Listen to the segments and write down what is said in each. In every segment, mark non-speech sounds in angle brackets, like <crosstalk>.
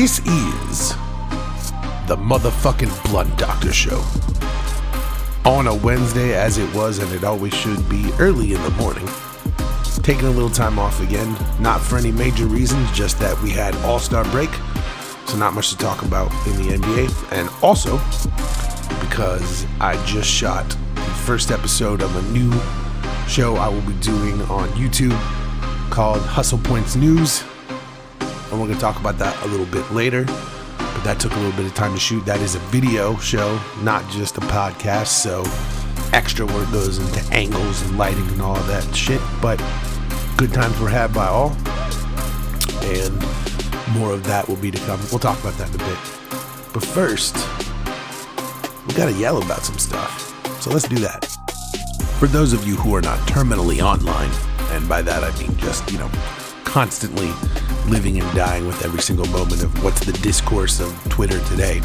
This is the motherfucking Blunt Doctor Show. On a Wednesday, as it was and it always should be, early in the morning. Taking a little time off again, not for any major reasons, just that we had All Star break, so not much to talk about in the NBA, and also because I just shot the first episode of a new show I will be doing on YouTube called Hustle Points News and we're going to talk about that a little bit later. But that took a little bit of time to shoot. That is a video show, not just a podcast. So extra work goes into angles and lighting and all that shit. But good times were had by all. And more of that will be to come. We'll talk about that in a bit. But first, we got to yell about some stuff. So let's do that. For those of you who are not terminally online, and by that I mean just, you know, constantly living and dying with every single moment of what's the discourse of Twitter today.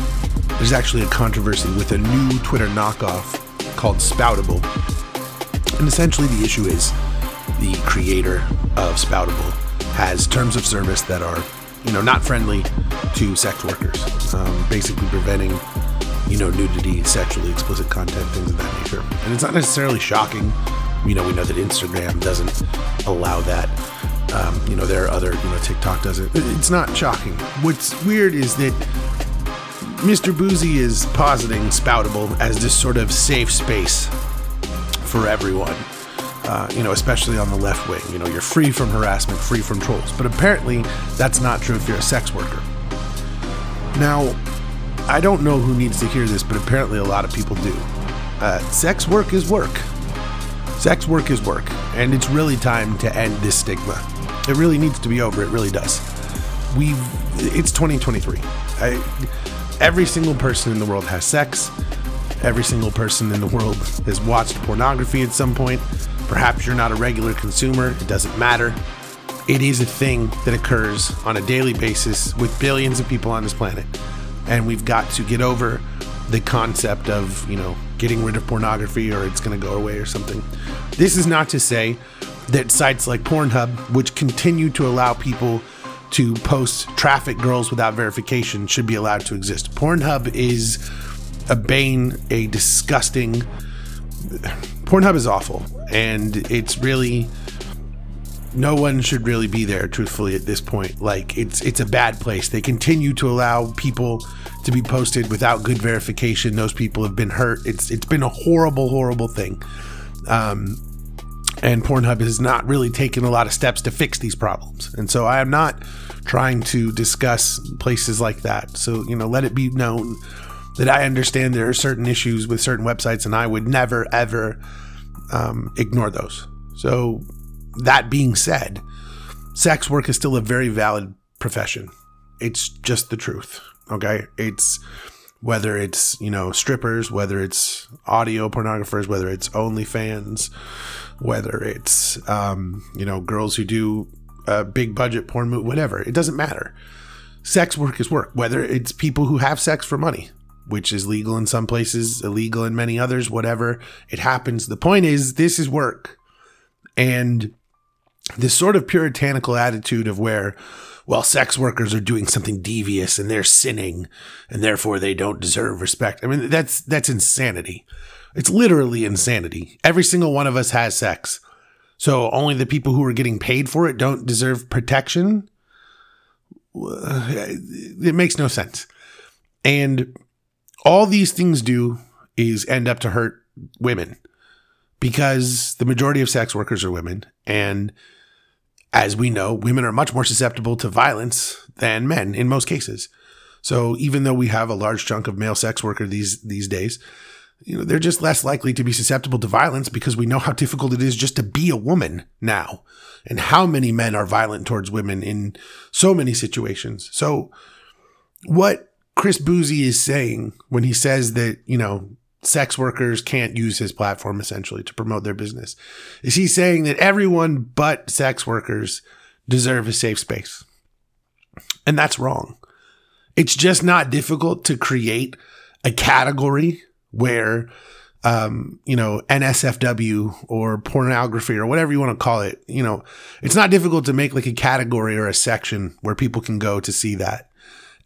There's actually a controversy with a new Twitter knockoff called Spoutible. And essentially, the issue is the creator of Spoutible has terms of service that are, you know, not friendly to sex workers, um, basically preventing, you know, nudity, sexually explicit content, things of that nature. And it's not necessarily shocking. You know, we know that Instagram doesn't allow that. Um, you know, there are other, you know, TikTok doesn't. It's not shocking. What's weird is that Mr. Bouzy is positing Spoutible as this sort of safe space for everyone. Uh, you know, especially on the left wing. You know, you're free from harassment, free from trolls. But apparently, that's not true if you're a sex worker. Now, I don't know who needs to hear this, but apparently a lot of people do. Uh, sex work is work. Sex work is work, and it's really time to end this stigma. It really needs to be over. It really does. We've it's 2023. I, every single person in the world has sex. Every single person in the world has watched pornography at some point. Perhaps you're not a regular consumer. It doesn't matter. It is a thing that occurs on a daily basis with billions of people on this planet. And we've got to get over the concept of, you know, getting rid of pornography or it's going to go away or something. This is not to say that sites like Pornhub, which continue to allow people to post traffic girls without verification, should be allowed to exist. Pornhub is a bane, a disgusting. Pornhub is awful, and it's really no one should really be there truthfully at this point like it's it's a bad place they continue to allow people to be posted without good verification those people have been hurt it's it's been a horrible horrible thing um and Pornhub has not really taken a lot of steps to fix these problems. And so I am not trying to discuss places like that. So, you know, let it be known that I understand there are certain issues with certain websites and I would never, ever um, ignore those. So, that being said, sex work is still a very valid profession. It's just the truth. Okay. It's whether it's, you know, strippers, whether it's audio pornographers, whether it's OnlyFans, whether it's um, you know girls who do big budget porn movie, whatever. It doesn't matter. Sex work is work. Whether it's people who have sex for money, which is legal in some places, illegal in many others, whatever. It happens. The point is, this is work, and this sort of puritanical attitude of where well, sex workers are doing something devious and they're sinning and therefore they don't deserve respect. I mean, that's that's insanity. It's literally insanity. Every single one of us has sex. So only the people who are getting paid for it don't deserve protection? It makes no sense. And all these things do is end up to hurt women because the majority of sex workers are women. And as we know, women are much more susceptible to violence than men in most cases. So even though we have a large chunk of male sex worker these these days, you know, they're just less likely to be susceptible to violence because we know how difficult it is just to be a woman now and how many men are violent towards women in so many situations. So what Chris Bouzy is saying when he says that, you know, sex workers can't use his platform essentially to promote their business is he saying that everyone but sex workers deserve a safe space. And that's wrong. It's just not difficult to create a category where um, you know, NSFW or pornography or whatever you want to call it. You know, it's not difficult to make like a category or a section where people can go to see that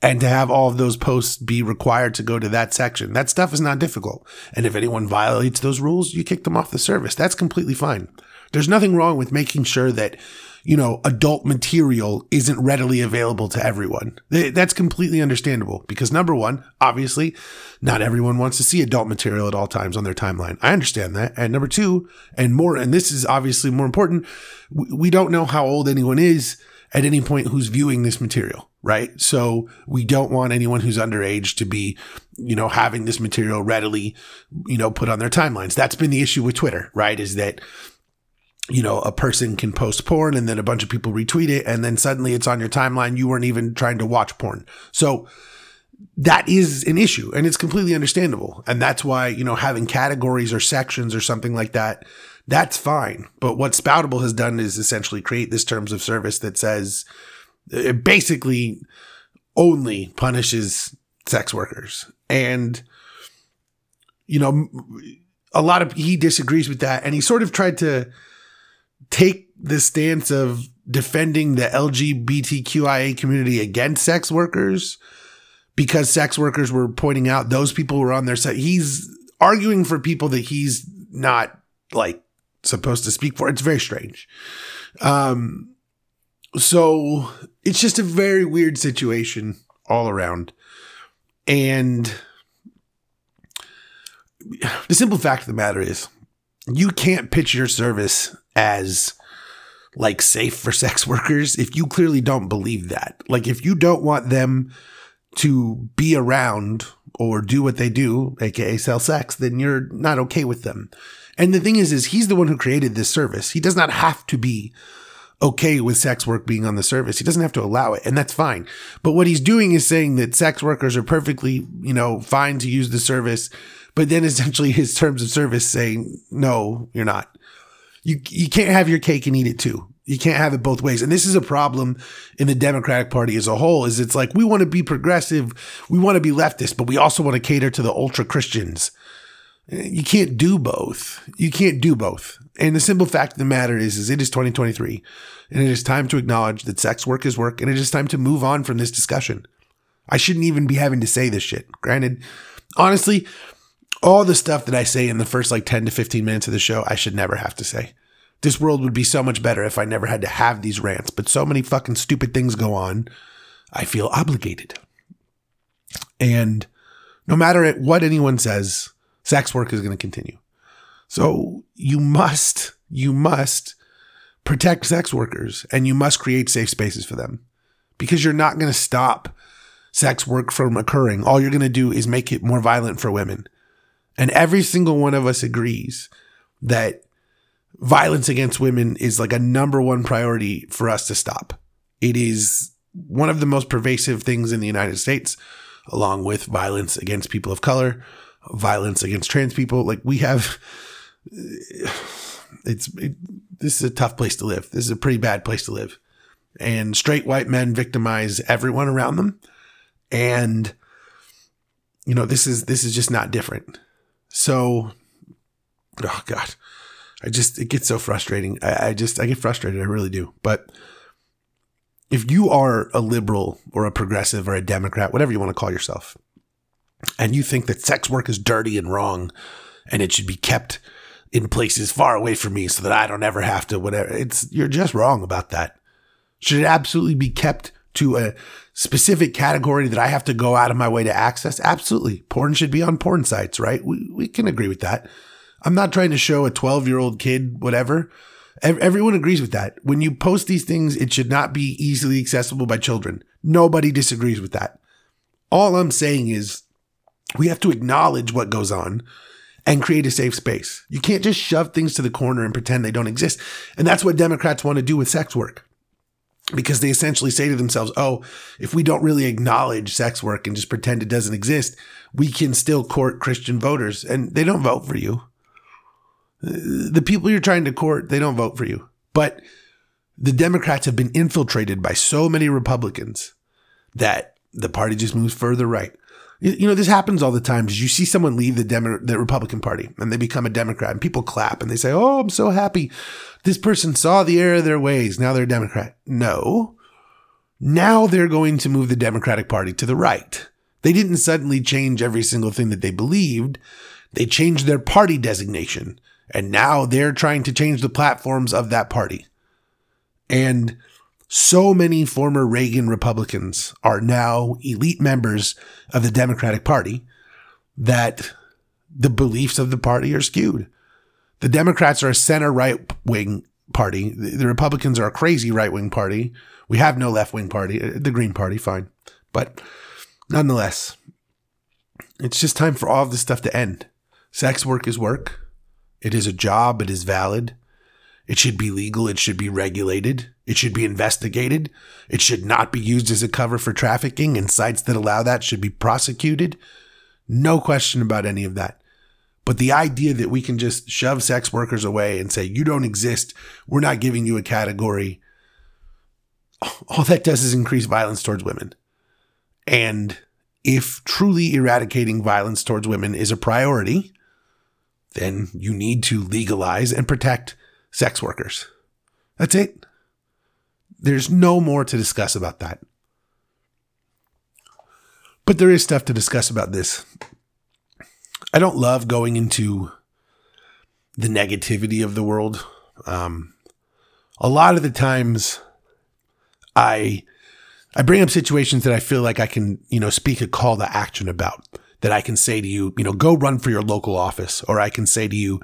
and to have all of those posts be required to go to that section. That stuff is not difficult. And if anyone violates those rules, you kick them off the service. That's completely fine. There's nothing wrong with making sure that, you know, adult material isn't readily available to everyone. That's completely understandable because number one, obviously, not everyone wants to see adult material at all times on their timeline. I understand that. And number two, and more, and this is obviously more important, we don't know how old anyone is at any point who's viewing this material, right? So we don't want anyone who's underage to be, you know, having this material readily, you know, put on their timelines. That's been the issue with Twitter, right? Is that, you know, a person can post porn and then a bunch of people retweet it and then suddenly it's on your timeline. You weren't even trying to watch porn. So that is an issue and it's completely understandable. And that's why, you know, having categories or sections or something like that that's fine. But what Spoutible has done is essentially create this terms of service that says it basically only punishes sex workers. And, you know, a lot of, he disagrees with that. And he sort of tried to take the stance of defending the LGBTQIA community against sex workers because sex workers were pointing out those people were on their side. He's arguing for people that he's not like supposed to speak for. It's very strange. Um, so it's just a very weird situation all around. And the simple fact of the matter is, you can't pitch your service as like safe for sex <laughs> workers if you clearly don't believe that. Like, if you don't want them to be around or do what they do, aka sell sex, then you're not okay with them. And the thing is, is he's the one who created this service. He does not have to be okay with sex work being on the service. He doesn't have to allow it, and that's fine. But what he's doing is saying that sex workers are perfectly, you know, fine to use the service. But then essentially his terms of service saying, no, you're not. You, you can't have your cake and eat it too. You can't have it both ways. And this is a problem in the Democratic Party as a whole is it's like we want to be progressive, we want to be leftist, but we also want to cater to the ultra Christians. You can't do both. You can't do both. And the simple fact of the matter is, is it is 2023 and it is time to acknowledge that sex work is work and it is time to move on from this discussion. I shouldn't even be having to say this shit. Granted, honestly, all the stuff that I say in the first like 10 to 15 minutes of the show, I should never have to say. This world would be so much better if I never had to have these rants, but so many fucking stupid things go on. I feel obligated. And no matter what anyone says, sex work is going to continue. So you must, you must protect sex workers and you must create safe spaces for them because you're not going to stop sex work from occurring. All you're going to do is make it more violent for women. And every single one of us agrees that violence against women is like a number one priority for us to stop. It is one of the most pervasive things in the United States, along with violence against people of color, violence against trans people. Like we have, <sighs> it's it, this is a tough place to live. This is a pretty bad place to live, and straight white men victimize everyone around them, and you know this is this is just not different. So, oh god, I just it gets so frustrating. I, I just I get frustrated. I really do, but if you are a liberal or a progressive or a Democrat, whatever you want to call yourself, and you think that sex work is dirty and wrong and it should be kept in places far away from me so that I don't ever have to whatever it's you're just wrong about that. Should it absolutely be kept to a specific category that I have to go out of my way to access? Absolutely. Porn should be on porn sites, right? We we can agree with that. I'm not trying to show a 12-year-old kid whatever. Everyone agrees with that. When you post these things, it should not be easily accessible by children. Nobody disagrees with that. All I'm saying is we have to acknowledge what goes on and create a safe space. You can't just shove things to the corner and pretend they don't exist. And that's what Democrats want to do with sex work. Because they essentially say to themselves, oh, if we don't really acknowledge sex work and just pretend it doesn't exist, we can still court Christian voters. And they don't vote for you. The people you're trying to court, they don't vote for you. But the Democrats have been infiltrated by so many Republicans that the party just moves further right. You know, this happens all the time. You see someone leave the Demo- the Republican Party and they become a Democrat and people clap and they say, "Oh, I'm so happy. This person saw the error of their ways. Now they're a Democrat." No. Now they're going to move the Democratic Party to the right. They didn't suddenly change every single thing that they believed. They changed their party designation. And now they're trying to change the platforms of that party. And so many former Reagan Republicans are now elite members of the Democratic Party that the beliefs of the party are skewed. The Democrats are a center right wing party. The Republicans are a crazy right wing party. We have no left wing party, uh, the Green Party, fine. But nonetheless, it's just time for all of this stuff to end. Sex work is work. It is a job. It is valid. It should be legal. It should be regulated. It should be investigated. It should not be used as a cover for trafficking, and sites that allow that should be prosecuted. No question about any of that. But the idea that we can just shove sex workers away and say, you don't exist, we're not giving you a category, all that does is increase violence towards women. And if truly eradicating violence towards women is a priority, then you need to legalize and protect sex workers. That's it. There's no more to discuss about that. But there is stuff to discuss about this. I don't love going into the negativity of the world. Um, a lot of the times, I I bring up situations that I feel like I can, you know, speak a call to action about that I can say to you, you know, go run for your local office, or I can say to you,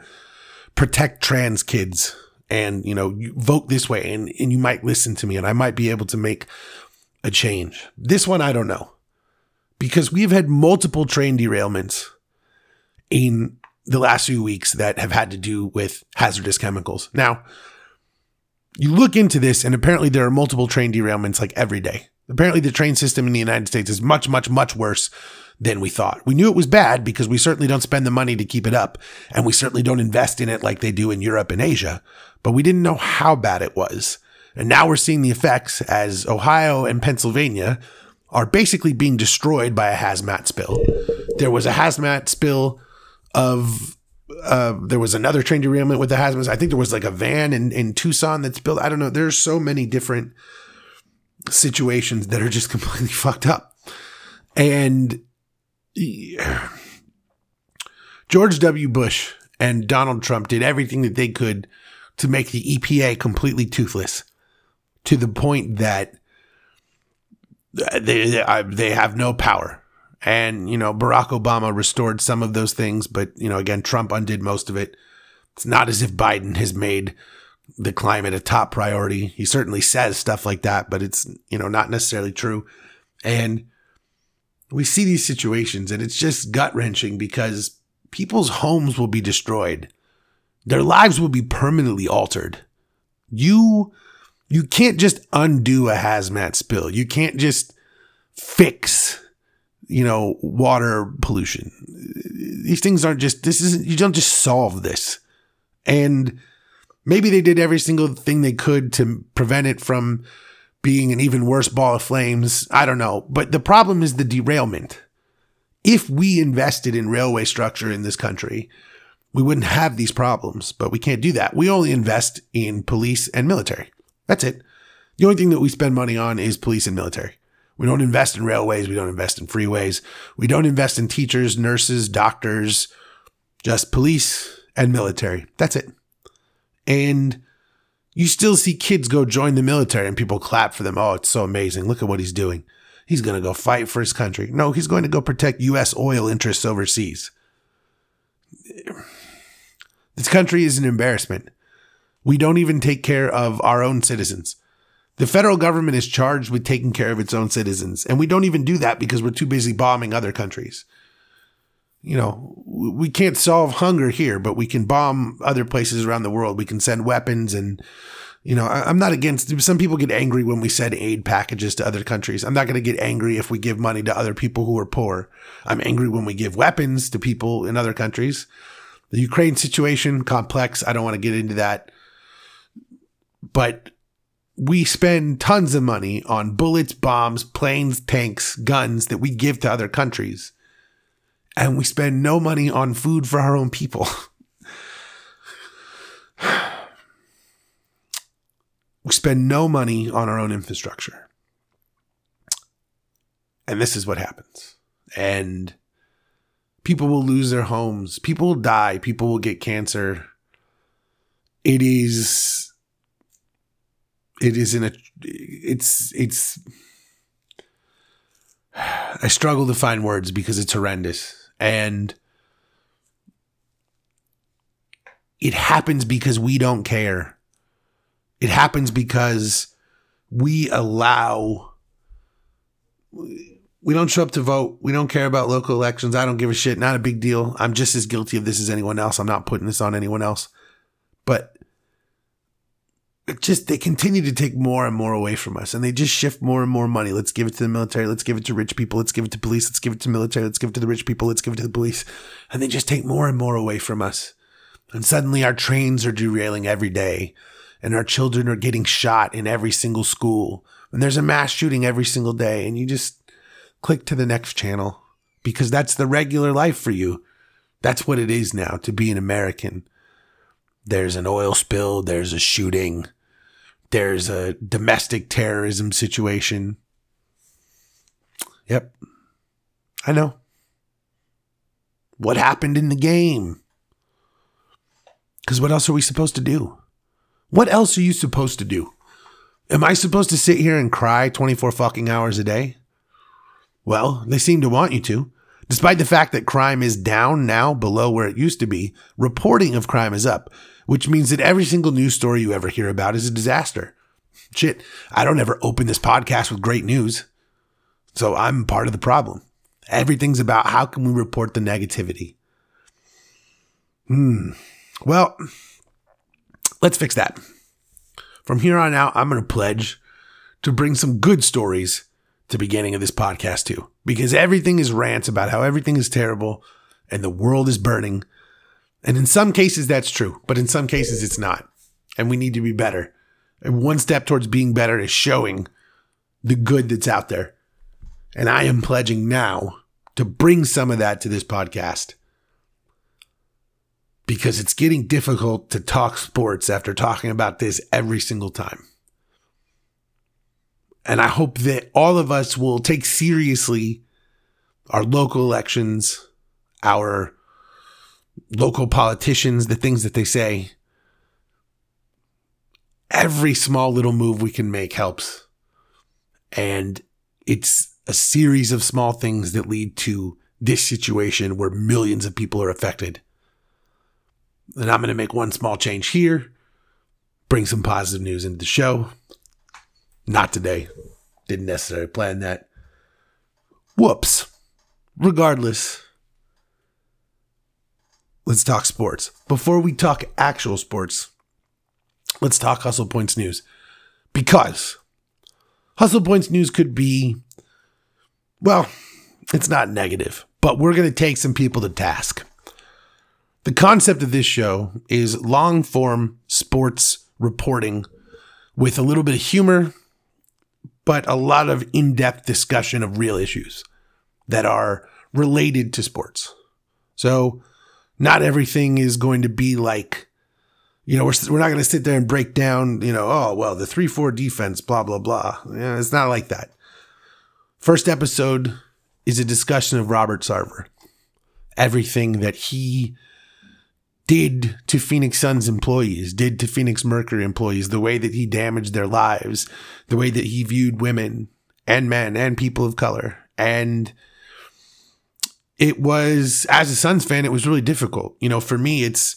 protect trans kids and, you know, you vote this way and, and you might listen to me and I might be able to make a change. This one, I don't know because we've had multiple train derailments in the last few weeks that have had to do with hazardous chemicals. Now, you look into this and apparently there are multiple train derailments like every day. Apparently the train system in the United States is much, much, much worse than we thought. We knew it was bad because we certainly don't spend the money to keep it up, and we certainly don't invest in it like they do in Europe and Asia, but we didn't know how bad it was. And now we're seeing the effects as Ohio and Pennsylvania are basically being destroyed by a hazmat spill. There was a hazmat spill of uh, there was another train derailment with the hazmat. I think there was like a van in, in Tucson that's built. I don't know. There's so many different situations that are just <laughs> completely fucked up. And George W. Bush and Donald Trump did everything that they could to make the EPA completely toothless to the point that they they have no power. And you know, Barack Obama restored some of those things, but you know, again, Trump undid most of it. It's not as if Biden has made the climate a top priority. He certainly says stuff like that, but it's you know not necessarily true. And we see these situations and it's just gut wrenching because people's homes will be destroyed. Their lives will be permanently altered. You you can't just undo a hazmat spill. You can't just fix you know water pollution. These things aren't just this isn't you don't just solve this. And maybe they did every single thing they could to prevent it from being an even worse ball of flames. I don't know. But the problem is the derailment. If we invested in railway structure in this country, we wouldn't have these problems, but we can't do that. We only invest in police and military. That's it. The only thing that we spend money on is police and military. We don't invest in railways. We don't invest in freeways. We don't invest in teachers, nurses, doctors, just police and military. That's it. And you still see kids go join the military and people clap for them. Oh, it's so amazing. Look at what he's doing. He's going to go fight for his country. No, he's going to go protect U.S. oil interests overseas. This country is an embarrassment. We don't even take care of our own citizens. The federal government is charged with taking care of its own citizens, and we don't even do that because we're too busy bombing other countries you know, we can't solve hunger here, but we can bomb other places around the world. We can send weapons and, you know, I'm not against, some people get angry when we send aid packages to other countries. I'm not going to get angry if we give money to other people who are poor. I'm angry when we give weapons to people in other countries. The Ukraine situation, complex. I don't want to get into that. But we spend tons of money on bullets, bombs, planes, tanks, guns that we give to other countries and we spend no money on food for our own people. <sighs> we spend no money on our own infrastructure. And this is what happens. And people will lose their homes, people will die, people will get cancer. It is it is in a it's it's <sighs> I struggle to find words because it's horrendous. And it happens because we don't care. It happens because we allow we don't show up to vote. We don't care about local elections. I don't give a shit. Not a big deal. I'm just as guilty of this as anyone else. I'm not putting this on anyone else. But just they continue to take more and more away from us and they just shift more and more money. Let's give it to the military. Let's give it to rich people. Let's give it to police. Let's give it to military. Let's give it to the rich people. Let's give it to the police. And they just take more and more away from us. And suddenly our trains are derailing every day and our children are getting shot in every single school. And there's a mass shooting every single day. And you just click to the next channel because that's the regular life for you. That's what it is now to be an American. There's an oil spill. There's a shooting there's a domestic terrorism situation. Yep. I know. What happened in the game? Because what else are we supposed to do? What else are you supposed to do? Am I supposed to sit here and cry 24 fucking hours a day? Well, they seem to want you to. Despite the fact that crime is down now below where it used to be, reporting of crime is up which means that every single news story you ever hear about is a disaster. Shit, I don't ever open this podcast with great news. So I'm part of the problem. Everything's about how can we report the negativity. Hmm. Well, let's fix that. From here on out, I'm going to pledge to bring some good stories to beginning of this podcast too, because everything is rants about how everything is terrible and the world is burning and in some cases, that's true, but in some cases, it's not. And we need to be better. And one step towards being better is showing the good that's out there. And I am pledging now to bring some of that to this podcast because it's getting difficult to talk sports after talking about this every single time. And I hope that all of us will take seriously our local elections, our local politicians, the things that they say. Every small little move we can make helps. And it's a series of small things that lead to this situation where millions of people are affected. And I'm going to make one small change here, bring some positive news into the show. Not today. Didn't necessarily plan that. Whoops. Regardless, let's talk sports. Before we talk actual sports, let's talk Hustle Points news. Because Hustle Points news could be, well, it's not negative, but we're going to take some people to task. The concept of this show is long form sports reporting with a little bit of humor, but a lot of in depth discussion of real issues that are related to sports. So, not everything is going to be like, you know, we're, we're not going to sit there and break down, you know, oh, well, the 3 4 defense, blah, blah, blah. Yeah, it's not like that. First episode is a discussion of Robert Sarver, everything that he did to Phoenix Suns employees, did to Phoenix Mercury employees, the way that he damaged their lives, the way that he viewed women and men and people of color. And it was as a Suns fan, it was really difficult. You know, for me, it's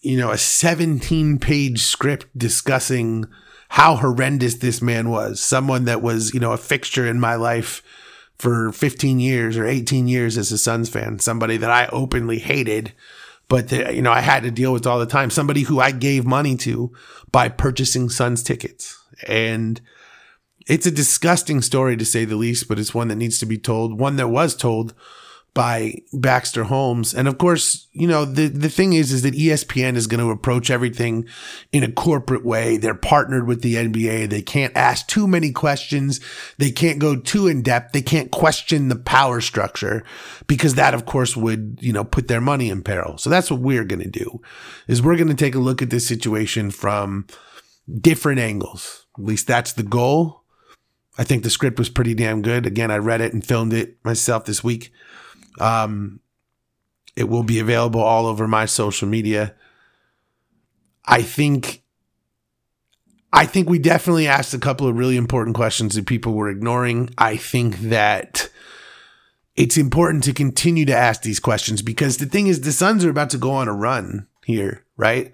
you know a 17 page script discussing how horrendous this man was. Someone that was you know a fixture in my life for 15 years or 18 years as a Suns fan. Somebody that I openly hated, but that, you know I had to deal with all the time. Somebody who I gave money to by purchasing Suns tickets and. It's a disgusting story to say the least, but it's one that needs to be told. One that was told by Baxter Holmes. And of course, you know, the, the thing is, is that ESPN is going to approach everything in a corporate way. They're partnered with the NBA. They can't ask too many questions. They can't go too in depth. They can't question the power structure because that, of course, would, you know, put their money in peril. So that's what we're going to do is we're going to take a look at this situation from different angles. At least that's the goal. I think the script was pretty damn good. Again, I read it and filmed it myself this week. Um, it will be available all over my social media. I think I think we definitely asked a couple of really important questions that people were ignoring. I think that it's important to continue to ask these questions because the thing is the Suns are about to go on a run here, right?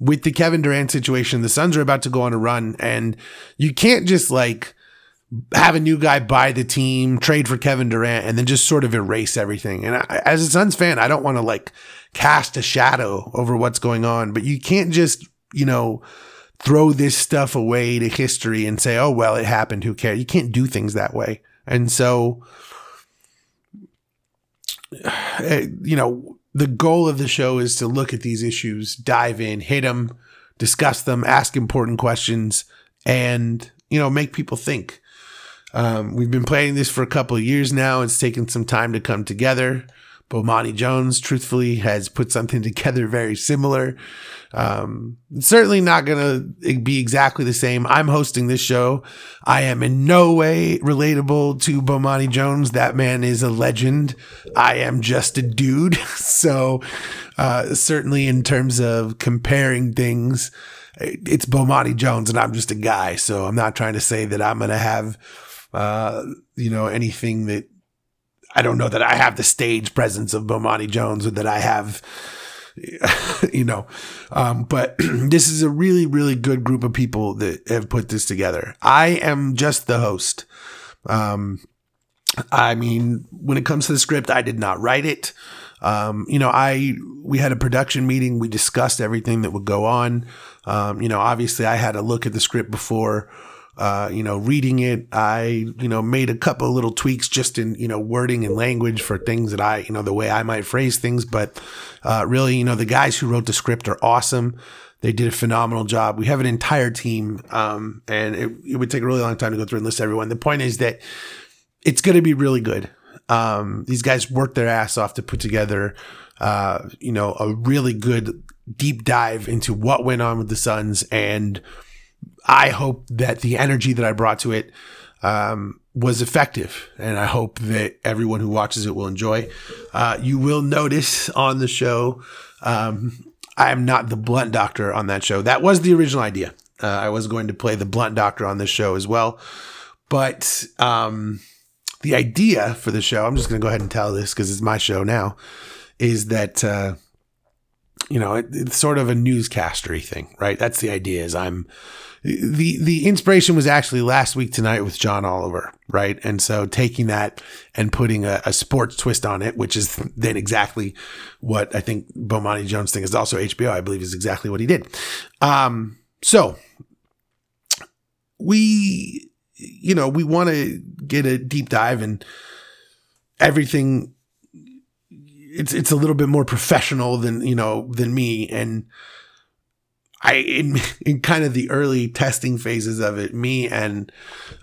With the Kevin Durant situation, the Suns are about to go on a run and you can't just like have a new guy buy the team, trade for Kevin Durant, and then just sort of erase everything. And I, as a Suns fan, I don't want to like cast a shadow over what's going on, but you can't just, you know, throw this stuff away to history and say, oh, well, it happened. Who cares? You can't do things that way. And so, eh, you know, the goal of the show is to look at these issues, dive in, hit them, discuss them, ask important questions, and, you know, make people think. Um, we've been planning this for a couple of years now. It's taken some time to come together. Bomani Jones, truthfully, has put something <laughs> together very similar. Um, certainly not going to be exactly the same. I'm hosting this show. I am in no way relatable to Bomani Jones. That man is a legend. I am just a dude. <laughs> so, uh, certainly in terms of comparing things, it's Bomani Jones and I'm just a guy. So I'm not trying to say that I'm going to have uh, you know, anything that I don't know that I have the stage presence of Bomani Jones or that I have, <laughs> you know, um, but <clears throat> this is a really, really good group of people that have put this together. I am just the host. Um, I mean, when it comes to the script, I did not write it. Um, you know, I we had a production meeting. We discussed everything that would go on. Um, you know, obviously, I had a look at the script before uh, you know, reading it, I, you know, made a couple little tweaks just in, you know, wording and language for things that I, you know, the way I might phrase things. But uh, really, you know, the guys who wrote the script are awesome. They did a phenomenal job. We have an entire team, um, and it, it, would take a really long time to go through and list everyone. The point is that it's going to be really good. Um, these guys worked their ass off to put together, uh, you know, a really good deep dive into what went on with the Suns and I hope that the energy that I brought to it um, was effective, and I hope that everyone who watches it will enjoy. Uh, you will notice on the show, um, I am not the blunt doctor on that show. That was the original idea. Uh, I was going to play the blunt doctor on this show as well, but um, the idea for the show, I'm just going to go ahead and tell this because it's my show now, is that. Uh, you know, it, it's sort of a newscastery thing, right? That's the idea. Is I'm the the inspiration was actually last week tonight with John Oliver, right? And so taking that and putting a, a sports twist on it, which is then exactly what I think Bomani Jones thing is also HBO, I believe, is exactly what he did. Um, so we, you know, we want to get a deep dive and everything. It's it's a little bit more professional than you know than me and I in, <laughs> in kind of the early testing phases of it, me and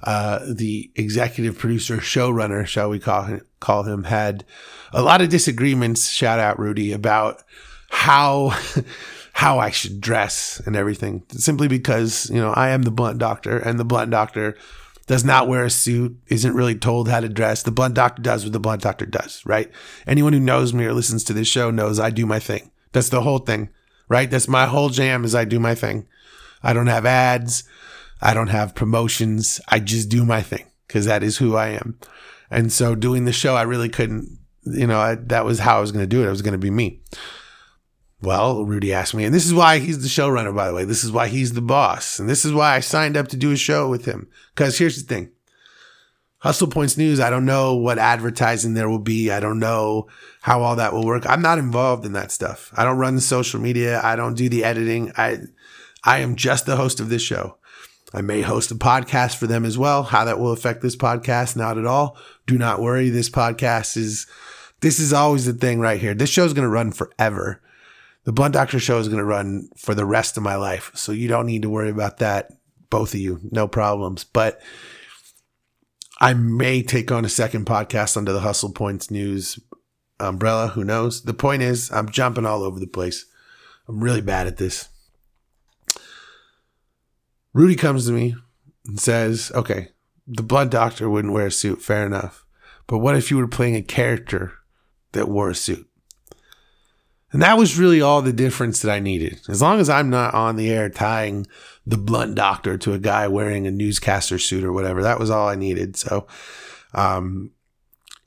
uh, the executive producer, showrunner, shall we call him, call him, had a lot of disagreements. Shout out Rudy about how <laughs> how I should dress and everything. Simply because you know I am the blunt doctor, and the blunt doctor does not wear a suit, isn't really told how to dress. The blunt doctor does what the blunt doctor does, right? Anyone who knows me or listens to this show knows I do my thing. That's the whole thing right? That's my whole jam is I do my thing. I don't have ads. I don't have promotions. I just do my thing because that is who I am. And so doing the show, I really couldn't, you know, I, that was how I was going to do it. It was going to be me. Well, Rudy asked me, and this is why he's the showrunner, by the way. This is why he's the boss. And this is why I signed up to do a show with him. Because here's the thing Hustle Points News, I don't know what advertising there will be. I don't know how all that will work. I'm not involved in that stuff. I don't run the social media. I don't do the editing. I I am just the host of this show. I may host a podcast for them as well. How that will affect this podcast, not at all. Do not worry. This podcast is this is always the thing right here. This show's going to run forever. The Blunt Doctor show is going to run for the rest of my life. So you don't need to worry about that. Both of you, no problems. But I may take on a second podcast under the Hustle Points News umbrella. Who knows? The point is, I'm jumping all over the place. I'm really bad at this. Rudy comes to me and says, okay, the Blunt Doctor wouldn't wear a suit. Fair enough. But what if you were playing a character that wore a suit? And that was really all the difference that I needed. As long as I'm not on the air tying the blunt doctor to a guy wearing a newscaster suit or whatever, that was all I needed. So, um,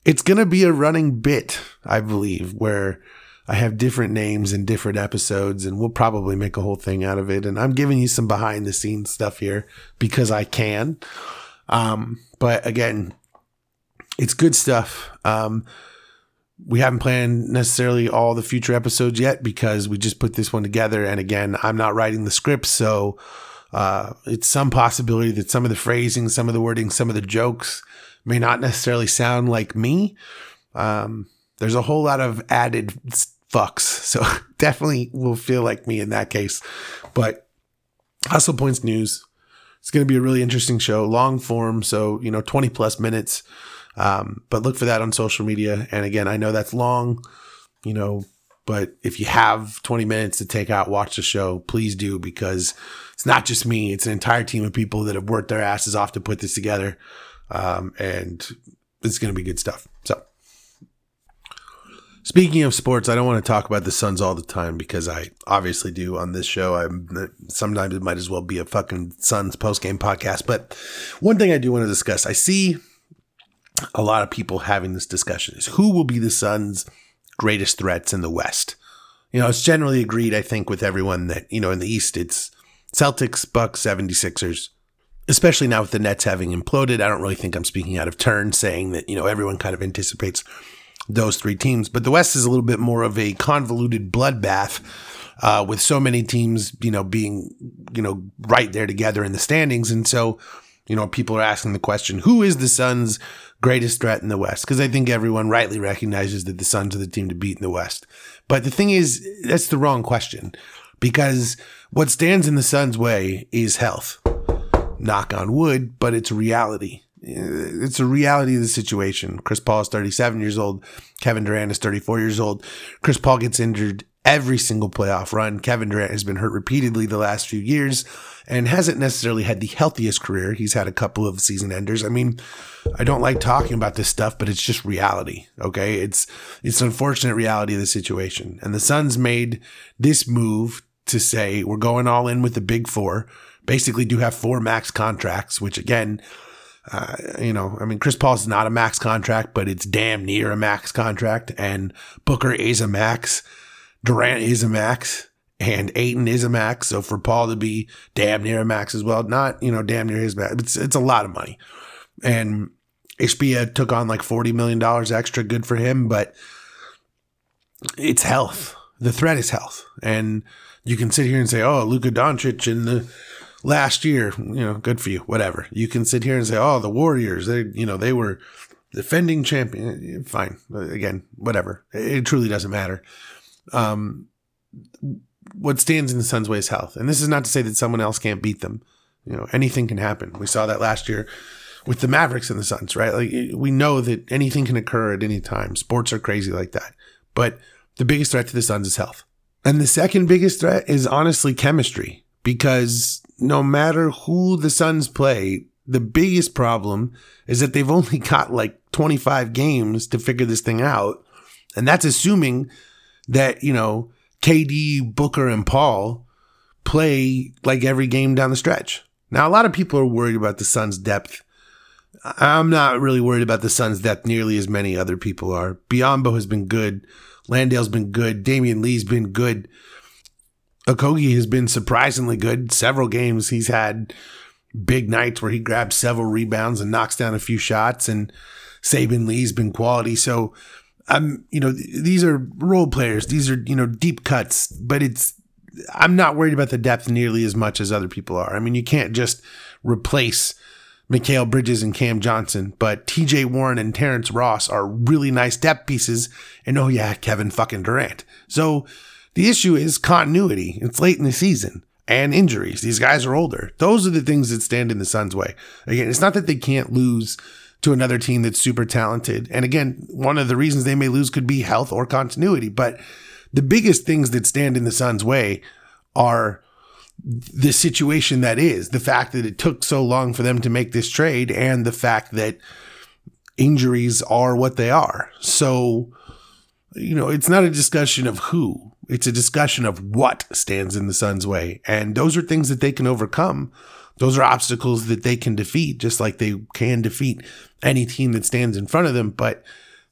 it's going to be a running bit, I believe, where I have different names in different episodes, and we'll probably make a whole thing out of it. And I'm giving you some behind the scenes stuff here because I can. Um, but again, it's good stuff. Um, we haven't planned necessarily all the future episodes yet because we just put this one together. And again, I'm not writing the script, so uh, it's some possibility that some of the phrasing, some of the wording, some of the jokes may not necessarily sound like me. Um, there's a whole lot of added fucks, <laughs> so <laughs> definitely will feel like me in that case. But Hustle Points News, it's going to be a really interesting show, long form, so you know, 20 plus minutes. Um, but look for that on social media. And again, I know that's long, you know, but if you have 20 minutes to take out, watch the show, please do because it's not just me. It's an entire team of people that have worked their asses off to put this together. Um, and it's going to be good stuff. So speaking of sports, I don't want to talk about the Suns all the time because I obviously do on this show. I'm sometimes it might as well be a fucking Suns post game podcast. But one thing I do want to discuss, I see a lot of people having this discussion is who will be the Suns' greatest threats in the West. You know, it's generally agreed, I think, with everyone that, you know, in the East, it's Celtics, Bucks, 76ers, especially now with the Nets having imploded. I don't really think I'm speaking out of turn saying that, you know, everyone kind of anticipates those three teams. But the West is a little bit more of a convoluted bloodbath uh, with so many teams, you know, being, you know, right there together in the standings. And so, you know, people are asking the question, who is the Suns' greatest threat in the West? Because I think everyone rightly recognizes that the Suns are the team to beat in the West. But the thing is, that's the wrong question because what stands in the Suns' way is health. Knock on wood, but it's reality. Uh, it's a reality of the situation. Chris Paul is 37 years old. Kevin Durant is 34 years old. Chris Paul gets injured every single playoff run. Kevin Durant has been hurt repeatedly the last few years and hasn't necessarily had the healthiest career. He's had a couple of season enders. I mean, I don't like talking about this stuff, but it's just reality. Okay. It's, it's unfortunate reality of the situation. And the Suns made this move to say, we're going all in with the big four, basically do have four max contracts, which again, uh, you know, I mean, Chris Paul's not a max contract, but it's damn near a max contract. And Booker is a max. Durant is a max and Ayton is a max. So for Paul to be damn near a max as well, not, you know, damn near his max, it's, it's a lot of money. And Ishbia took on like $40 million extra. Good for him, but it's health. The threat is health. And you can sit here and say, oh, Luka Doncic in the last year, you know, good for you, whatever. You can sit here and say, oh, the Warriors, they, you know, they were defending champion. Eh, fine. Again, whatever. It truly doesn't matter. Um, what stands in the Suns' way is health. And this is not to say that someone else can't beat them. You know, anything can happen. We saw that last year with the Mavericks and the Suns, right? Like we know that anything can occur at any time. Sports are crazy like that. But the biggest threat to the Suns is health. And the second biggest threat is honestly chemistry because no matter who the Suns play, the biggest problem is that they've only <laughs> got like 25 games to figure this thing out. And that's assuming that, you know, KD, Booker, and Paul play like every game down the stretch. Now, a lot of people are worried about the Suns' depth. I'm not really worried about the Suns' depth nearly as many other people are. Biyombo has been good. Landale's been good. Damion Lee's been good. Okogie has been surprisingly good. Several games he's had big nights where he grabs several rebounds and knocks down a few shots. And Saben Lee's been quality. So I'm, you know, these are role players. These are, you know, deep cuts, but it's, I'm not worried about the depth nearly as much as other people are. I mean, you can't just replace Mikal Bridges and Cam Johnson, but TJ Warren and Terrence Ross are really nice depth pieces. And oh yeah, Kevin fucking Durant. So the issue is continuity. It's late in the season and injuries. These guys are older. Those are the things that stand in the Suns' way. Again, it's not that they can't lose to another team that's super talented. And again, one of the reasons they may lose could be health or continuity. But the biggest things that stand in the Suns' way are the situation that is the fact that it took so long for them to make this trade and the fact that injuries are what they are. So, you know, it's not a discussion of who, it's a discussion of what stands in the Suns' way. And those are things that they can overcome. Those are obstacles that they can defeat, just like they can defeat any team that stands in front of them. But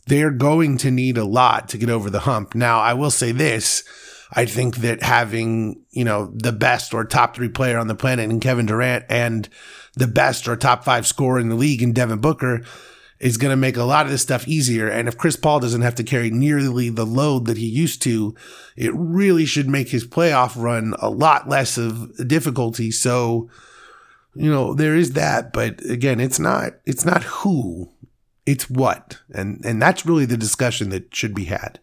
they're going to need a lot to get over the hump. Now, I will say this. I think that having, you know, the best or top three player on the planet in Kevin Durant and the best or top five scorer in the league in Devin Booker is going to make a lot of this stuff easier. And if Chris Paul doesn't have to carry nearly the load that he used to, it really should make his playoff run a lot less of difficulty. So, you know, there is that, but again, it's not it's not who, it's what. And and that's really the discussion that should be had.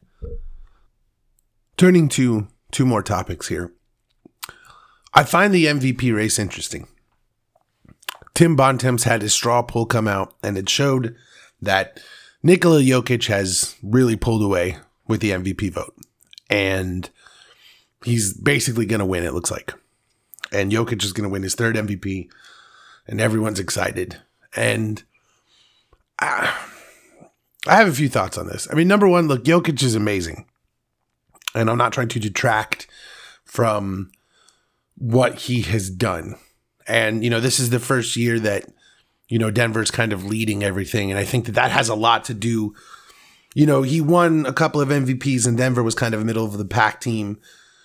Turning to two more topics here. I find the MVP race interesting. Tim Bontemps had his straw poll come out and it showed that Nikola Jokic has really pulled away with the MVP vote. And he's basically going to win, it looks like. And Jokic is going to win his third MVP, and everyone's excited. And I, I have a few thoughts on this. I mean, number one, look, Jokic is amazing. And I'm not trying to detract from what he has done. And, you know, this is the first year that you know, Denver's kind of leading everything. And I think that that has a lot to do. You know, he won a couple of MVPs and Denver was kind of a middle of the pack team.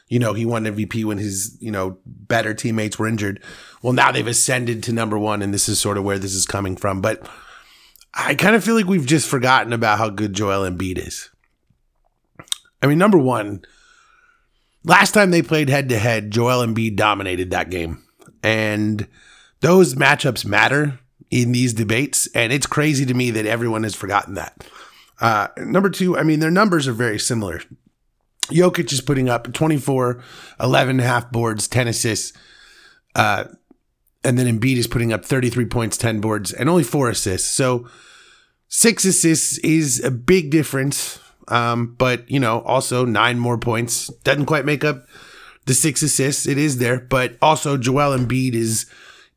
You know, he won MVP when his, you know, better teammates were injured. Well, now they've ascended to number one, and this is sort of where this is coming from. But I kind of feel like we've just forgotten about how good Joel Embiid is. I mean, number one, last time they played head to head, Joel Embiid dominated that game. And those matchups matter in these debates. And it's crazy to me that everyone has forgotten that. Uh, number two, I mean, their numbers are very similar. Jokic is putting up 24, 11 and a half boards, 10 assists. Uh, and then Embiid is putting up 33 points, 10 boards, and only four assists. So six assists is a big difference. Um, but, you know, also nine more points. Doesn't quite make up the six assists. It is there. But also, Joel Embiid is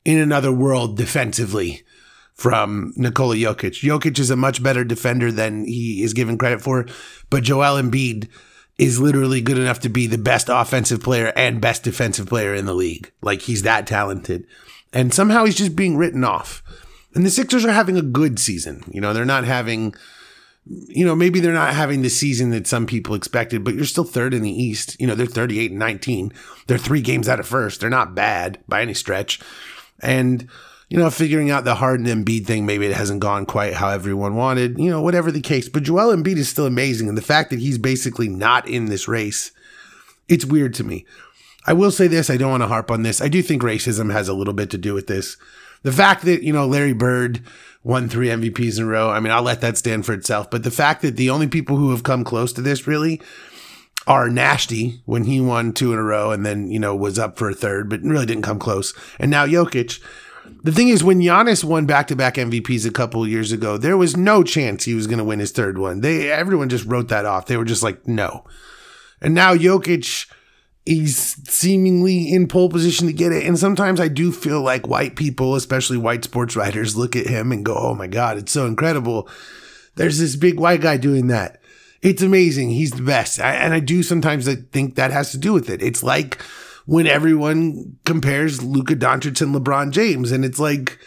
in another world defensively from Nikola Jokic. Jokic is a much better defender than he is given credit for, but Joel Embiid is literally good enough to be the best offensive player and best defensive player in the league. Like he's that talented. And somehow he's just being written off. And the Sixers are having a good season. You know, they're not having you know, maybe they're not having the season that some people expected, but you're still third in the East. You know, they're 38 and 19. They're three games out of first. They're not bad by any stretch. And, you know, figuring out the Harden Embiid thing, maybe it hasn't gone quite how everyone wanted, you know, whatever the case. But Joel Embiid is still amazing. And the fact that he's basically not in this race, it's weird to me. I will say this, I don't want to harp on this. I do think racism has a little bit to do with this. The fact that, you know, Larry Bird won three MVPs in a row, I mean, I'll let that stand for itself. But the fact that the only people who have come close to this really are nasty when he won two in a row and then, you know, was up for a third, but really didn't come close. And now Jokic. The thing is, when Giannis won back to back MVPs a couple years ago, there was no chance he was going to win his third one. They everyone just wrote that off. They were just like, no. And now Jokic, he's seemingly in pole position to get it. And sometimes I do feel like white people, especially white sports <laughs> writers, look at him and go, oh my God, it's so incredible. There's this big white guy doing that. It's amazing. He's the best. I, and I do sometimes think that has to do with it. It's like when everyone compares Luka Doncic and LeBron James, and it's like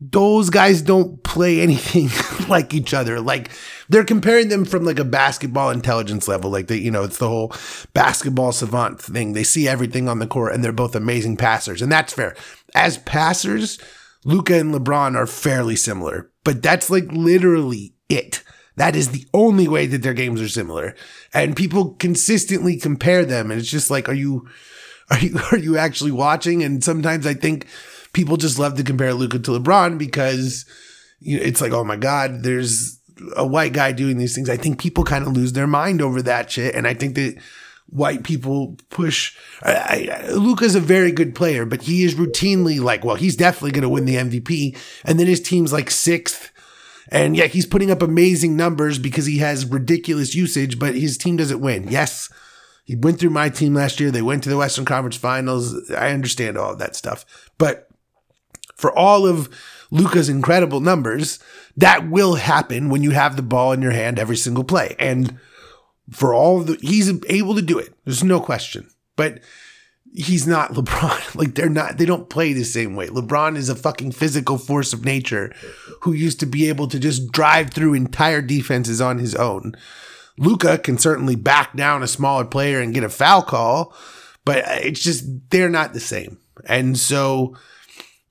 those guys don't play anything <laughs> like each other. Like they're comparing them from like a basketball intelligence level. Like they, you know, it's the whole basketball savant thing. They see everything on the court and they're both amazing passers. And that's fair. As passers, Luka and LeBron are fairly similar, but that's like literally it. That is the only way that their games are similar. And people consistently compare them. And it's just like, are you, <laughs> are you, are you actually watching? And sometimes I think people just love to compare Luka to LeBron because you know, it's like, oh my God, there's a white guy doing these things. I think people kind of lose their mind over that shit. And I think that white people push. Luka's a very good player, but he is routinely like, well, he's definitely going to win the MVP. And then his team's like sixth. And yeah, he's putting up amazing numbers because he has ridiculous usage, but his team doesn't win. Yes, he went through my team last year. They went to the Western Conference Finals. I understand all of that stuff. But for all of Luka's incredible numbers, that will happen when you have the ball in your hand every single play. And for all the, he's able to do it. There's no question. But he's not <laughs> LeBron. Like they're not, they don't play the same way. LeBron is a fucking physical force of nature who used to be able to just drive through entire defenses on his own. Luka can certainly back down a smaller player and get a foul call, but it's just, they're not the same. And so,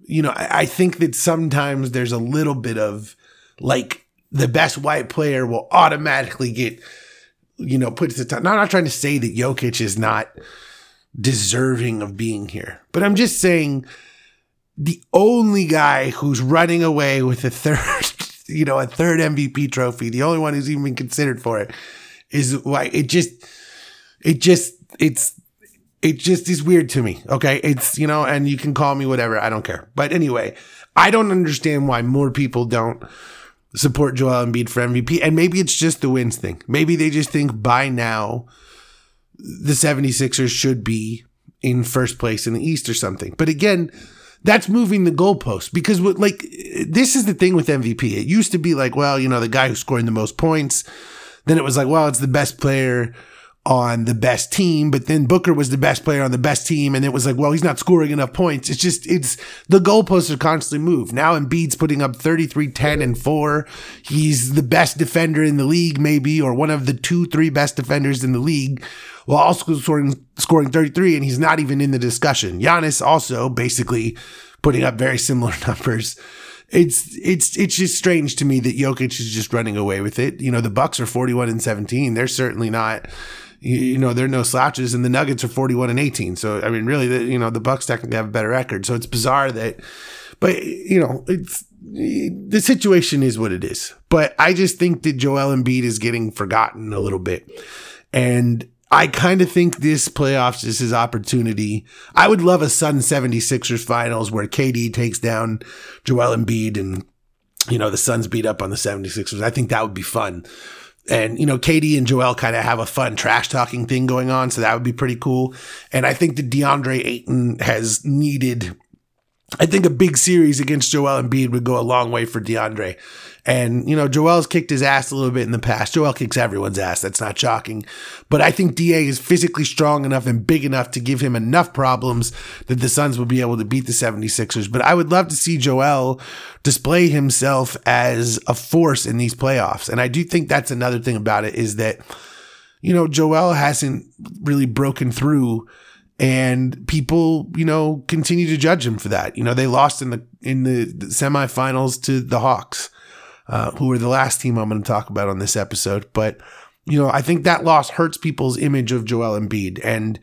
you know, I, I think that sometimes there's a little bit of like the best white player will automatically get, you know, put to the top. Now, I'm not trying to say that Jokic is not deserving of being here, but I'm just saying the only guy who's running away with a third, <laughs> you know, a third MVP trophy, the only one who's even been considered for it is like, it just, it just, it's, it just is weird to me. Okay. It's, you know, and you can call me whatever. I don't care. But anyway, I don't understand why more people don't support Joel Embiid for MVP. And maybe it's just the wins thing. Maybe they just think by now the 76ers should be in first place in the East or something. But again, that's moving the goalpost because what like this is the thing with MVP. It used to be like, well, you know, the guy who's scoring the most points. Then it was like, well, it's the best player on the best team, but then Booker was the best player on the best team, and it was like, well, he's not scoring enough points. It's just, it's the goalposts are constantly moved. Now Embiid's putting up 33, 10, and 4. He's the best defender in the league, maybe, or one of the two, three best defenders in the league, while also scoring, scoring 33, and he's not even in the discussion. Giannis also basically putting up very similar <laughs> numbers it's it's it's just strange to me that Jokic is just running away with it. You know, the Bucks are 41 and 17. They're certainly not you know, they're no slouches, and the Nuggets are 41 and 18. So, I mean, really, the, you know, the Bucks technically have a better record. So it's bizarre that, but you know, it's the situation is what it is. But I just think that Joel Embiid is getting forgotten a little bit, and I kind of think this playoffs is his opportunity. I would love a Sun 76ers finals where KD takes down Joel Embiid and, you know, the Suns beat up on the 76ers. I think that would be fun and you know KD and Joel kind of have a fun trash talking thing going on, so that would be pretty cool. And I think that DeAndre Ayton has needed. I think a big series against Joel Embiid would go a long way for DeAndre. And, you know, Joel's kicked his ass a little bit in the past. Joel kicks everyone's ass. That's not shocking. But I think DA is physically strong enough and big enough to give him enough problems that the Suns will be able to beat the 76ers. But I would love to see Joel display himself as a force in these playoffs. And I do think that's another thing about it is that, you know, Joel hasn't really broken through and people, you know, continue to judge him for that. You know, they lost in the in the, semifinals to the Hawks uh, who are the last team I'm going to talk about on this episode. But, you know, I think that loss hurts people's image of Joel Embiid. And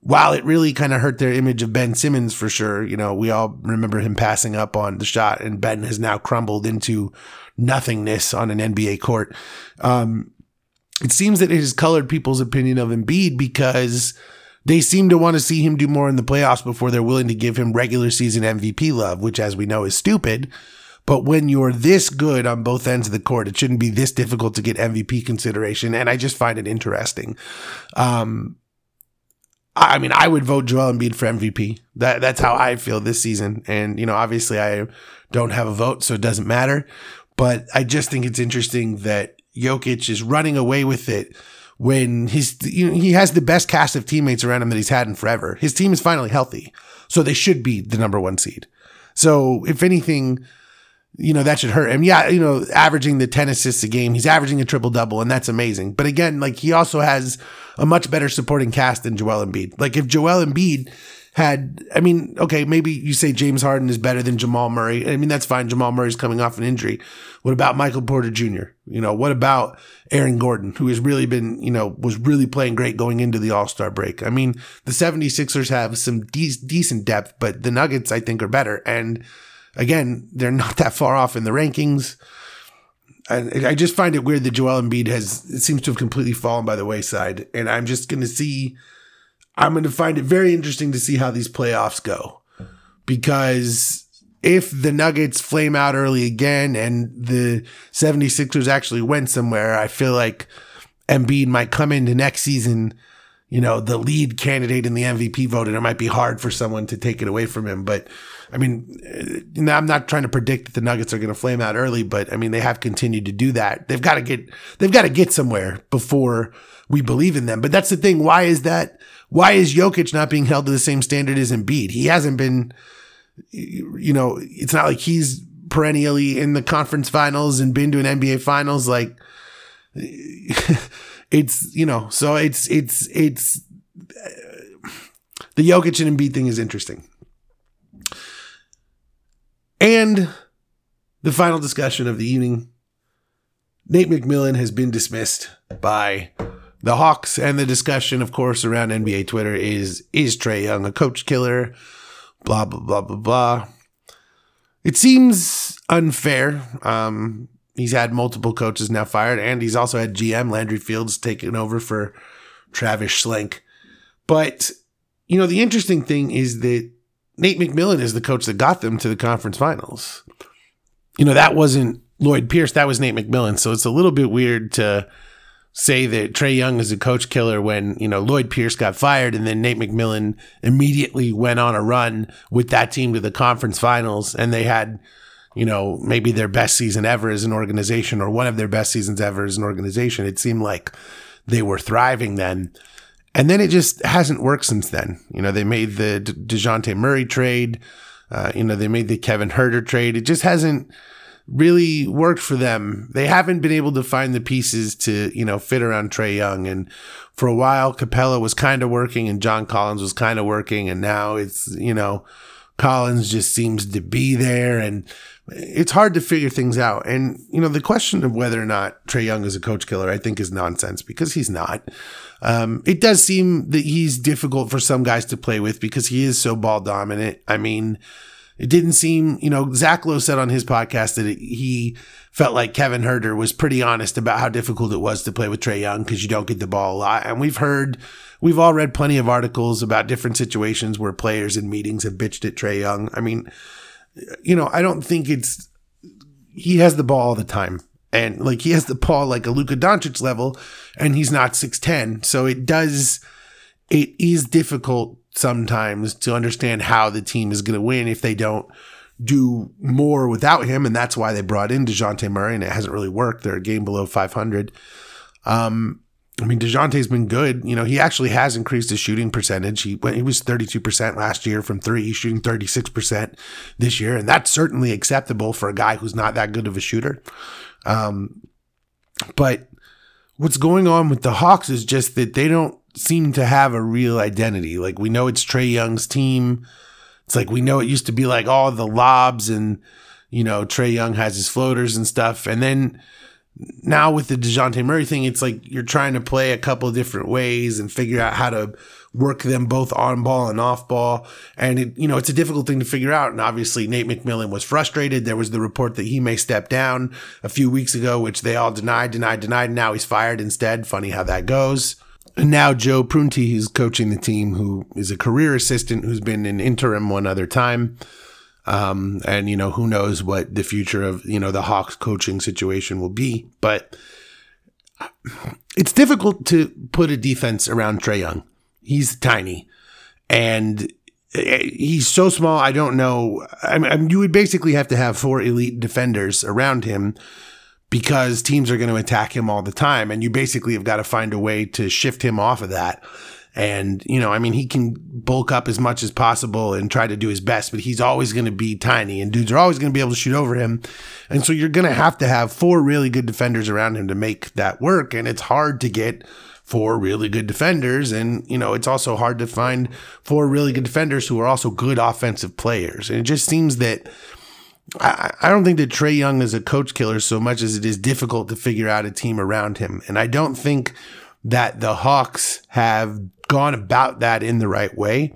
while it really kind of hurt their image of Ben Simmons for sure, you know, we all remember him passing up on the shot and Ben has now crumbled into nothingness on an NBA court. Um, it seems that it has colored people's opinion of Embiid because they seem to want to see him do more in the playoffs before they're willing to give him regular season MVP love, which, as we know, is stupid. But when you're this good on both ends of the court, it shouldn't be this difficult to get MVP consideration. And I just find it interesting. Um, I mean, I would vote Joel Embiid for MVP. That that's how I feel this season. And you know, obviously, I don't have a vote, so it doesn't matter. But I just think it's interesting that Jokic is running away with it when his you know, he has the best cast of teammates around him that he's had in forever. His team is finally healthy, so they should be the number one seed. So if anything, you know, that should hurt him. Yeah, you know, averaging the 10 assists a game, he's averaging a triple double, and that's amazing. But again, like he also has a much better supporting cast than Joel Embiid. Like if Joel Embiid had, I mean, okay, maybe you say James Harden is better than Jamal Murray. I mean, that's fine. Jamal Murray's coming off an injury. What about Michael Porter Jr.? You know, what about Aaron Gordon, who has really been, you know, was really playing great going into the All Star break? I mean, the 76ers have some de- decent depth, but the Nuggets, I think, are better. And again, they're <laughs> not that far off in the rankings. And I just find it weird that Joel Embiid has, it seems to have completely fallen by the wayside. And I'm just going to see I'm going to find it very interesting to see how these playoffs go because if the Nuggets flame out early again and the 76ers actually went somewhere, I feel like Embiid might come into next season, you know, the lead candidate in the MVP vote, and it might be hard for someone to take it away from him. But I mean, uh, I'm not trying to predict that the Nuggets are going to flame out early, but I mean, they have continued to do that. They've got to get, they've got to get somewhere before we believe in them. But that's the thing. Why is that? Why is Jokic not being held to the same standard as Embiid? He hasn't been, you know, it's not like he's perennially in the conference finals and been to an NBA finals. Like, <laughs> it's, you know, so it's, it's, it's, the Jokic and Embiid thing is interesting. And the final discussion of the evening Nate McMillan has been dismissed by the Hawks and the discussion, of course, around NBA Twitter is is Trae Young a coach killer? Blah blah blah blah blah. It seems unfair. Um, he's had multiple coaches now fired, and he's also had GM Landry Fields taking over for Travis Schlenk. But you know, the interesting thing is that Nate McMillan is the coach that got them to the conference finals. You know, that wasn't Lloyd Pierce, that was Nate McMillan. So it's a little bit weird to say that Trae Young is a coach killer when, you know, Lloyd Pierce got fired and then Nate McMillan immediately went on a run with that team to the conference finals and they had, you know, maybe their best season ever as an organization or one of their best seasons ever as an organization. It seemed like they were thriving then. And then it just hasn't worked since then. You know, they made the DeJounte Murray trade. Uh, you know, they made the Kevin Huerter trade. It just hasn't really worked for them. They haven't been able to find the pieces to, you know, fit around Trae Young. And for a while, Capela was kind of working and John Collins was kind of working. And now it's, you know, Collins just seems to be there and it's hard to figure things out. And, you know, the question of whether or not Trae Young is a coach killer, I think is nonsense because he's not. Um, it does seem that he's difficult for some guys to play with because he is so ball dominant. I mean, it didn't seem, you know, Zach Lowe said on his podcast that it, he felt like Kevin Huerter was pretty honest about how difficult it was to play with Trae Young because you don't get the ball a lot. And we've heard, we've all read plenty of articles about different situations where players in meetings have bitched at Trae Young. I mean, you know, I don't think it's, he has the ball all the time. And like he has the ball like a Luka Doncic level, and he's not 6'10. So it does, it is difficult sometimes to understand how the team is going to win if they don't do more without him. And that's why they brought in DeJounte Murray, and it hasn't really worked. They're a game below 500. Um, I mean, DeJounte's been good. You know, he actually has increased his shooting percentage. He he was 32% last year from three. He's shooting 36% this year. And that's certainly acceptable for a guy who's not that good of a shooter. Um, but what's going on with the Hawks is just that they don't seem to have a real identity. Like we know it's Trae Young's team. It's like we know it used to be like all the lobs and you know Trae Young has his floaters and stuff, and then now with the Dejounte Murray thing, it's like you're trying to play a couple different ways and figure out how to work them both on ball and off ball. And it, you know, it's a difficult thing to figure out. And obviously Nate McMillan was frustrated. There was the report that he may step down a few weeks ago, which they all denied, denied, denied. And Now he's fired instead. Funny how that goes. And now Joe Prunty, who's coaching the team, who is a career assistant who's been in interim one other time. Um, and you know, who knows what the future of, you know, the Hawks coaching situation will be, but it's difficult to put a defense around Trae Young. He's tiny and he's so small. I don't know. I mean, you would basically have to have four elite defenders around him because teams are going to attack him all the time. And you basically have got to find a way to shift him off of that. And, you know, I mean, he can bulk up as much as possible and try to do his best, but he's always going to be tiny and dudes are always going to be able to shoot over him. And so you're going to have to have four really good defenders around him to make that work. And it's hard to get four really good defenders. And, you know, it's also hard to find four really good defenders who are also good offensive players. And it just seems that I, I don't think that Trae Young is a coach killer so much as it is difficult to figure out a team around him. And I don't think that the Hawks have gone about that in the right way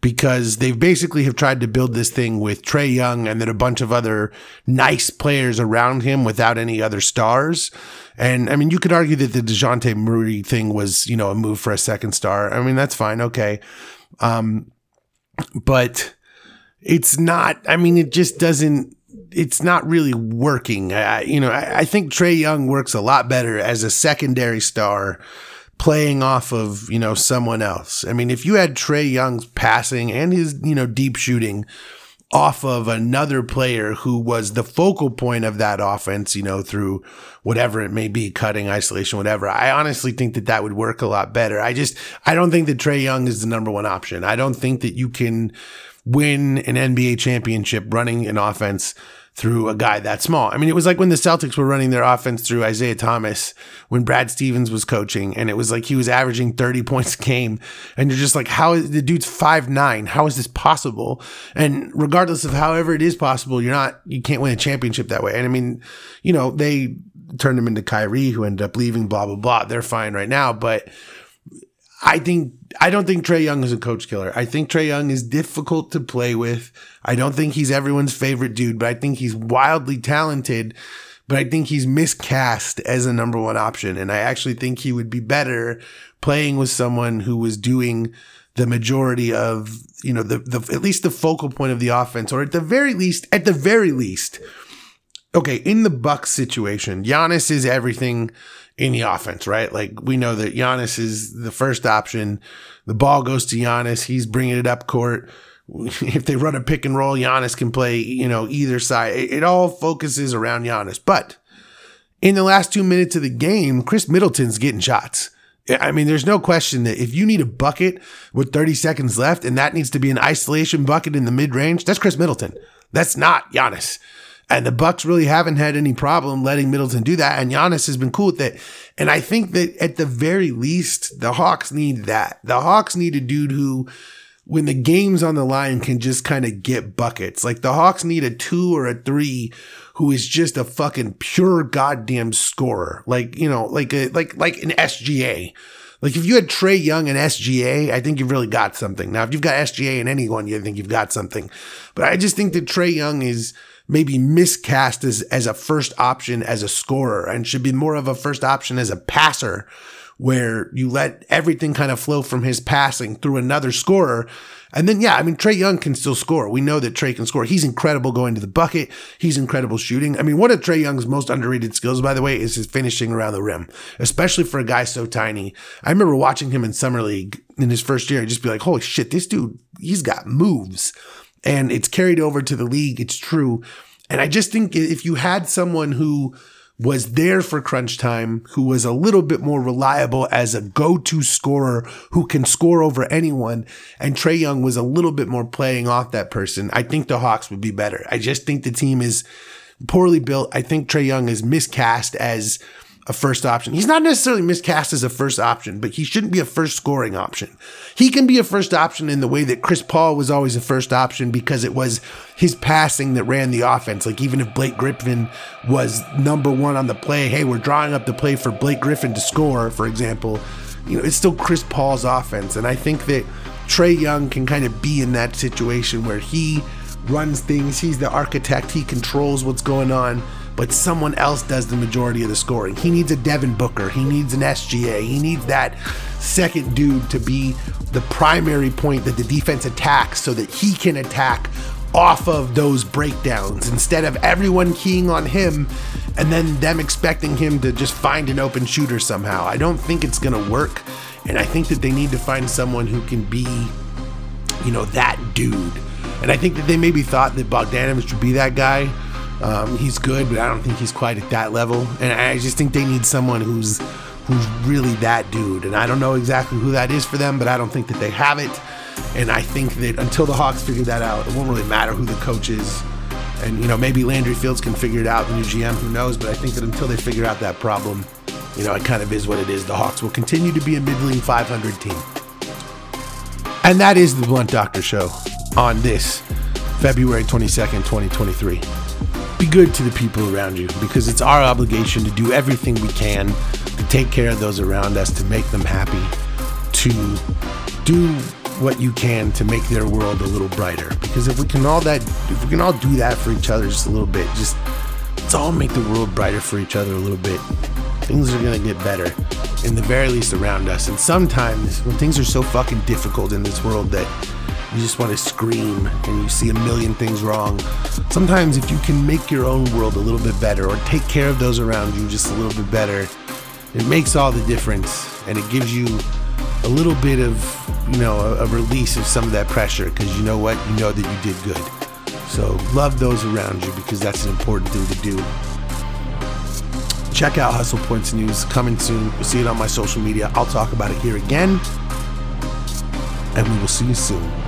because they've basically have tried to build this thing with Trae Young and then a bunch of other nice players around him without any other stars. And I mean, you could argue that the DeJounte Murray thing was, you know, a move for a second star. I mean, that's fine. Okay. Um, but it's not, I mean, it just doesn't, it's not really working. I, you know, I, I think Trae Young works a lot better as a secondary star playing off of, you know, someone else. I mean, if you had Trae Young's passing and his, you know, deep shooting off of another player who was the focal point of that offense, you know, through whatever it may be, cutting, isolation, whatever. I honestly think that that would work a lot better. I just, I don't think that Trae Young is the number one option. I don't think that you can win an NBA championship running an offense through a guy that small. I mean, it was like when the Celtics were running their offense through Isaiah Thomas when Brad Stevens was coaching, and it was like he was averaging 30 <laughs> points a game. And you're just like, how is the dude's five nine? How is this possible? And regardless of however it is possible, you're not, you can't win a championship that way. And I mean, you know, they turned him into Kyrie, who ended up leaving, blah, blah, blah. They're fine right now. But I think I don't think Trae Young is a coach killer. I think Trae Young is difficult to play with. I don't think he's everyone's favorite dude, but I think he's wildly talented. But I think he's miscast as a number one option. And I actually think he would be better playing with someone who was doing the majority of, you know, the, the at least the focal point of the offense, or at the very least, at the very least, okay, in the Bucks situation, Giannis is everything in the offense, right? Like we know that Giannis is the first option. The ball goes to Giannis. He's bringing it up court. <laughs> If they run a pick and roll, Giannis can play, you know, either side. It, it all focuses around Giannis. But in the last two minutes of the game, Khris Middleton's getting shots. I mean, there's no question that if you need a bucket with 30 seconds left and that needs to be an isolation bucket in the mid range, that's Khris Middleton. That's not Giannis. And the Bucks really haven't had any problem letting Middleton do that. And Giannis has been cool with it. And I think that at the very least, the Hawks need that. The Hawks need a dude who, when the game's on the line, can just kind of get buckets. Like the Hawks need a two or a three who is just a fucking pure goddamn scorer. Like, you know, like a, like, like an SGA. Like if you had Trae Young and SGA, I think you've really got something. Now, if you've got SGA and anyone, you think you've got something. But I just think that Trae Young is, maybe miscast as, as a first option as a scorer and should be more of a first option as a passer where you let everything kind of flow from his passing through another scorer. And then, yeah, I mean, Trae Young can still score. We know that Trae can score. He's incredible going to the bucket. He's incredible shooting. I mean, one of Trae Young's most underrated skills, by the way, is his finishing around the rim, especially for a guy so tiny. I remember watching him in Summer League in his first year and just be like, holy shit, this dude, he's got moves and it's carried over to the league. It's true. And I just think if you had someone who was there for crunch time, who was a little bit more reliable as a go-to scorer who can score over anyone, and Trae Young was a little bit more playing off that person, I think the Hawks would be better. I just think the team is poorly built. I think Trey Young is miscast as a first option. He's not necessarily miscast as a first option, but he shouldn't be a first scoring option. He can be a first option in the way that Chris Paul was always a first option because it was his passing that ran the offense. Like even if Blake Griffin was number one on the play, hey, we're drawing up the play for Blake Griffin to score, for example, you know, it's still Chris Paul's offense. And I think that Trae Young can kind of be in that situation where he runs things, he's the architect, he controls what's going on but someone else does the majority of the scoring. He needs a Devin Booker. He needs an SGA. He needs that second dude to be the primary point that the defense attacks so that he can attack off of those breakdowns instead of everyone keying on him and then them expecting him to just find an open shooter somehow. I don't think it's going to work. And I think that they need to find someone who can be, you know, that dude. And I think that they maybe thought that Bogdanovich would be that guy um, he's good, but I don't think he's quite at that level. And I just think they need someone who's who's really that dude. And I don't know exactly who that is for them, but I don't think that they have it. And I think that until the Hawks figure that out, it won't really matter who the coach is. And you know, maybe Landry Fields can figure it out, the new GM, who knows? But I think that until they figure out that problem, you know, it kind of is what it is. The Hawks will continue to be a middling 500 team. And that is the Blunt Doctor Show on this February 22nd, 2023. Be good to the people around you because it's our obligation to do everything we can to take care of those around us, to make them happy, to do what you can to make their world a little brighter. Because if we can all that, if we can all do that for each other just a little bit, just let's all make the world brighter for each other a little bit. Things are gonna get better, in the very least around us. And sometimes when things are so fucking difficult in this world that you just want to scream and you see a million things wrong. Sometimes, if you can make your own world a little bit better or take care of those around you just a little bit better, it makes all the difference and it gives you a little bit of, you know, a, a release of some of that pressure because you know what? You know that you did good. So, love those around you because that's an important thing to do. Check out Hustle Points News coming soon. You'll see it on my social media. I'll talk about it here again. And we will see you soon.